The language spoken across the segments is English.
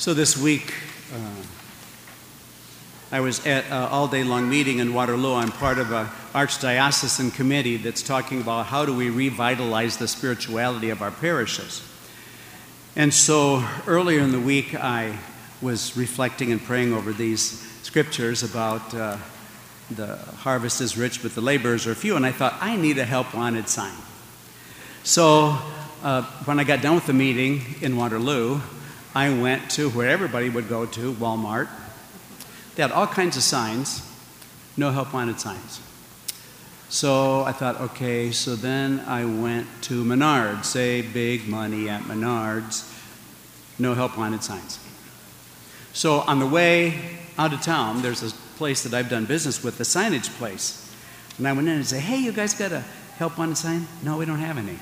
So this week, uh, I was at an all day long meeting in Waterloo. I'm part of an archdiocesan committee that's talking about how do we revitalize the spirituality of our parishes. And so earlier in the week, I was reflecting and praying over these scriptures about uh, the harvest is rich, but the laborers are few. And I thought, I need a help wanted sign. So uh, when I got done with the meeting in Waterloo, I went to where everybody would go to, Walmart. They had all kinds of signs, no help wanted signs. So I thought, okay, so then I went to Menards, say big money at Menards, no help wanted signs. So on the way out of town, there's a place that I've done business with, the signage place. And I went in and said, hey, you guys got a help wanted sign? No, we don't have any.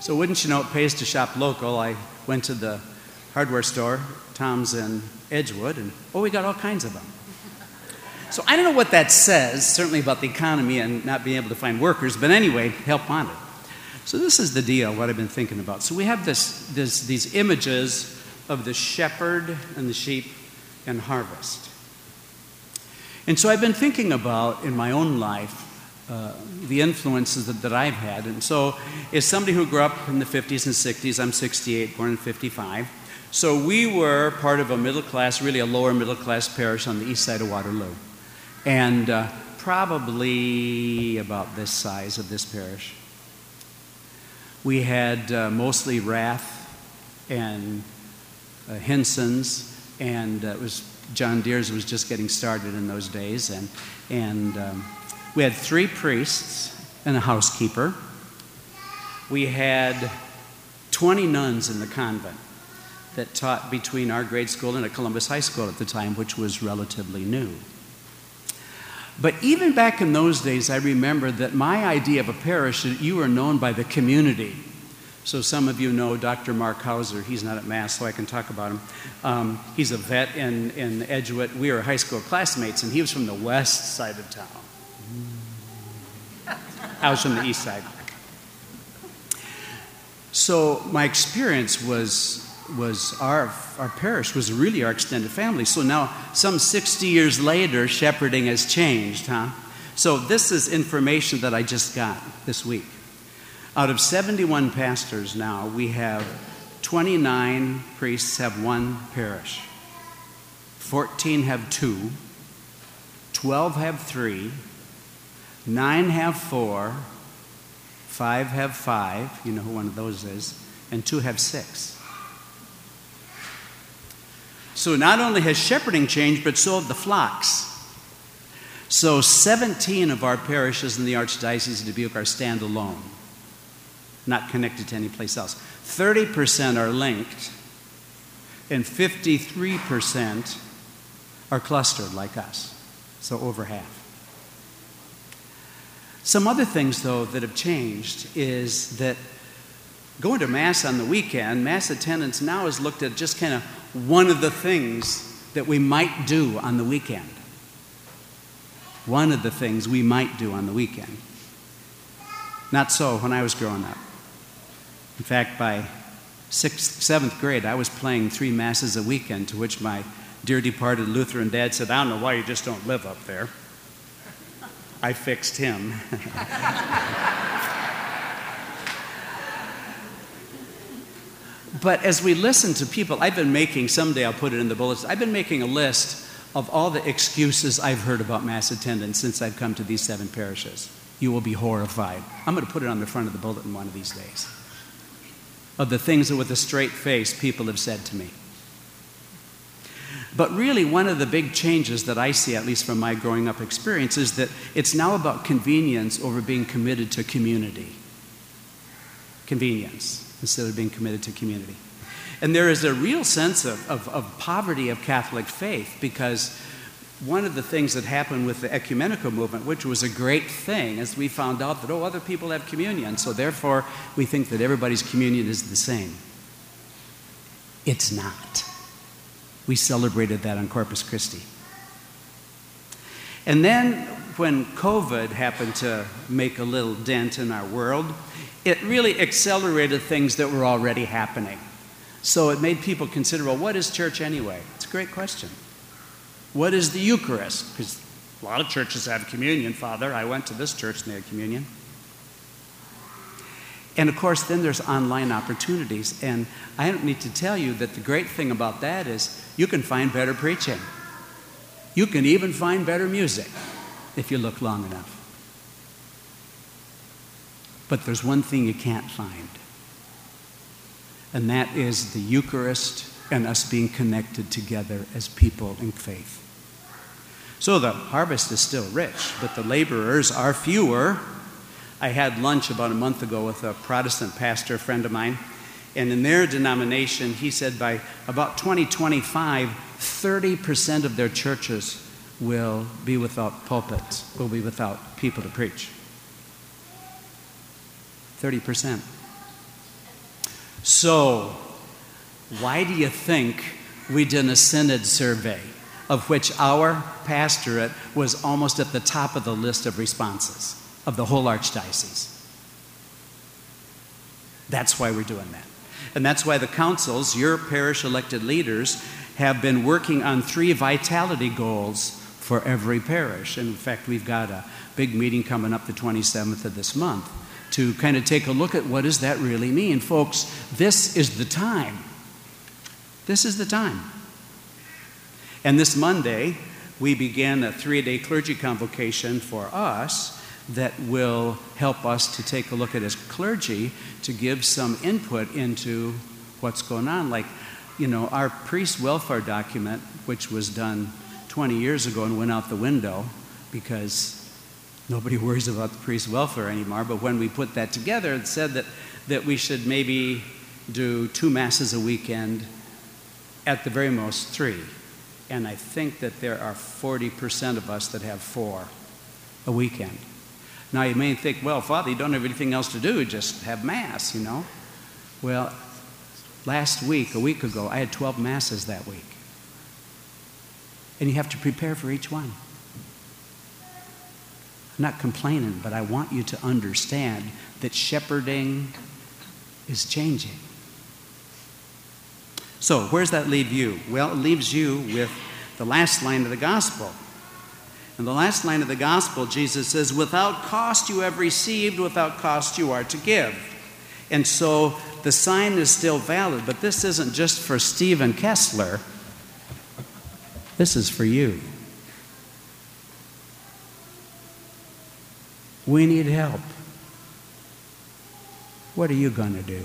So wouldn't you know, it pays to shop local. I went to the hardware store, Tom's in Edgewood, and oh, we got all kinds of them. So I don't know what that says, certainly about the economy and not being able to find workers, but anyway, help wanted. So this is the deal, what I've been thinking about. So we have this, this, these images of the shepherd and the sheep and harvest. And so I've been thinking about in my own life uh, the influences that, that, I've had. And so, as somebody who grew up in the 50s and 60s, I'm 68, born in 55. So we were part of a middle class, really a lower middle class parish on the east side of Waterloo. And uh, probably about this size of this parish. We had uh, mostly Rath and uh, Hinson's, and uh, it was John Deere's was just getting started in those days. And, and um, we had three priests and a housekeeper. We had 20 nuns in the convent that taught between our grade school and a Columbus High School at the time, which was relatively new. But even back in those days, I remember that my idea of a parish, that you were known by the community. So some of you know Dr. Mark Hauser. He's not at Mass, so I can talk about him. Um, he's a vet in, in Edgewood. We were high school classmates, and he was from the west side of town. I was from the east side. So my experience was was our, our parish was really our extended family. So now, some 60 years later, shepherding has changed, huh? So this is information that I just got this week. Out of 71 pastors now, we have 29 priests have one parish, 14 have two, 12 have three, 9 have four, 5 have five, you know who one of those is, and 2 have six. So not only has shepherding changed, but so have the flocks. So 17 of our parishes in the Archdiocese of Dubuque are standalone, not connected to any place else. 30% are linked, and 53% are clustered like us. So over half. Some other things, though, that have changed is that going to Mass on the weekend, Mass attendance now is looked at just kind of one of the things that we might do on the weekend. One of the things we might do on the weekend. Not so when I was growing up. In fact, by sixth, seventh grade, I was playing three masses a weekend, to which my dear departed Lutheran dad said, I don't know why you just don't live up there. I fixed him. But as we listen to people, I've been making, someday I'll put it in the bullets, I've been making a list of all the excuses I've heard about mass attendance since I've come to these seven parishes. You will be horrified. I'm going to put it on the front of the bulletin one of these days. Of the things that, with a straight face, people have said to me. But really, one of the big changes that I see, at least from my growing up experience, is that it's now about convenience over being committed to community. Convenience instead of being committed to community. And there is a real sense of, of, of, poverty of Catholic faith because one of the things that happened with the ecumenical movement, which was a great thing, is we found out that, oh, other people have communion, so therefore we think that everybody's communion is the same. It's not. We celebrated that on Corpus Christi. And then when COVID happened to make a little dent in our world, it really accelerated things that were already happening. So it made people consider well, what is church anyway? It's a great question. What is the Eucharist? Because a lot of churches have communion, Father. I went to this church and they had communion. And of course, then there's online opportunities. And I don't need to tell you that the great thing about that is you can find better preaching. You can even find better music if you look long enough. But there's one thing you can't find, and that is the Eucharist and us being connected together as people in faith. So the harvest is still rich, but the laborers are fewer. I had lunch about a month ago with a Protestant pastor friend of mine, and in their denomination, he said by about 2025, 30% of their churches will be without pulpits, will be without people to preach. 30%. So, why do you think we did a synod survey of which our pastorate was almost at the top of the list of responses of the whole archdiocese? That's why we're doing that. And that's why the councils, your parish elected leaders, have been working on three vitality goals for every parish. And in fact, we've got a big meeting coming up the 27th of this month to kind of take a look at what does that really mean. Folks, this is the time. This is the time. And this Monday, we begin a three day clergy convocation for us that will help us to take a look at as clergy to give some input into what's going on. Like, you know, our priest welfare document, which was done 20 years ago and went out the window because nobody worries about the priest's welfare anymore. But when we put that together, it said that, that we should maybe do two masses a weekend, at the very most three. And I think that there are 40% of us that have four a weekend. Now you may think, well, Father, you don't have anything else to do, just have Mass, you know. Well, last week, a week ago, I had 12 Masses that week. And you have to prepare for each one. I'm not complaining, but I want you to understand that shepherding is changing. So, where does that leave you? Well, it leaves you with the last line of the gospel. In the last line of the gospel, Jesus says, Without cost you have received, without cost you are to give. And so the sign is still valid, but this isn't just for Stephen Kessler, this is for you. We need help. What are you going to do?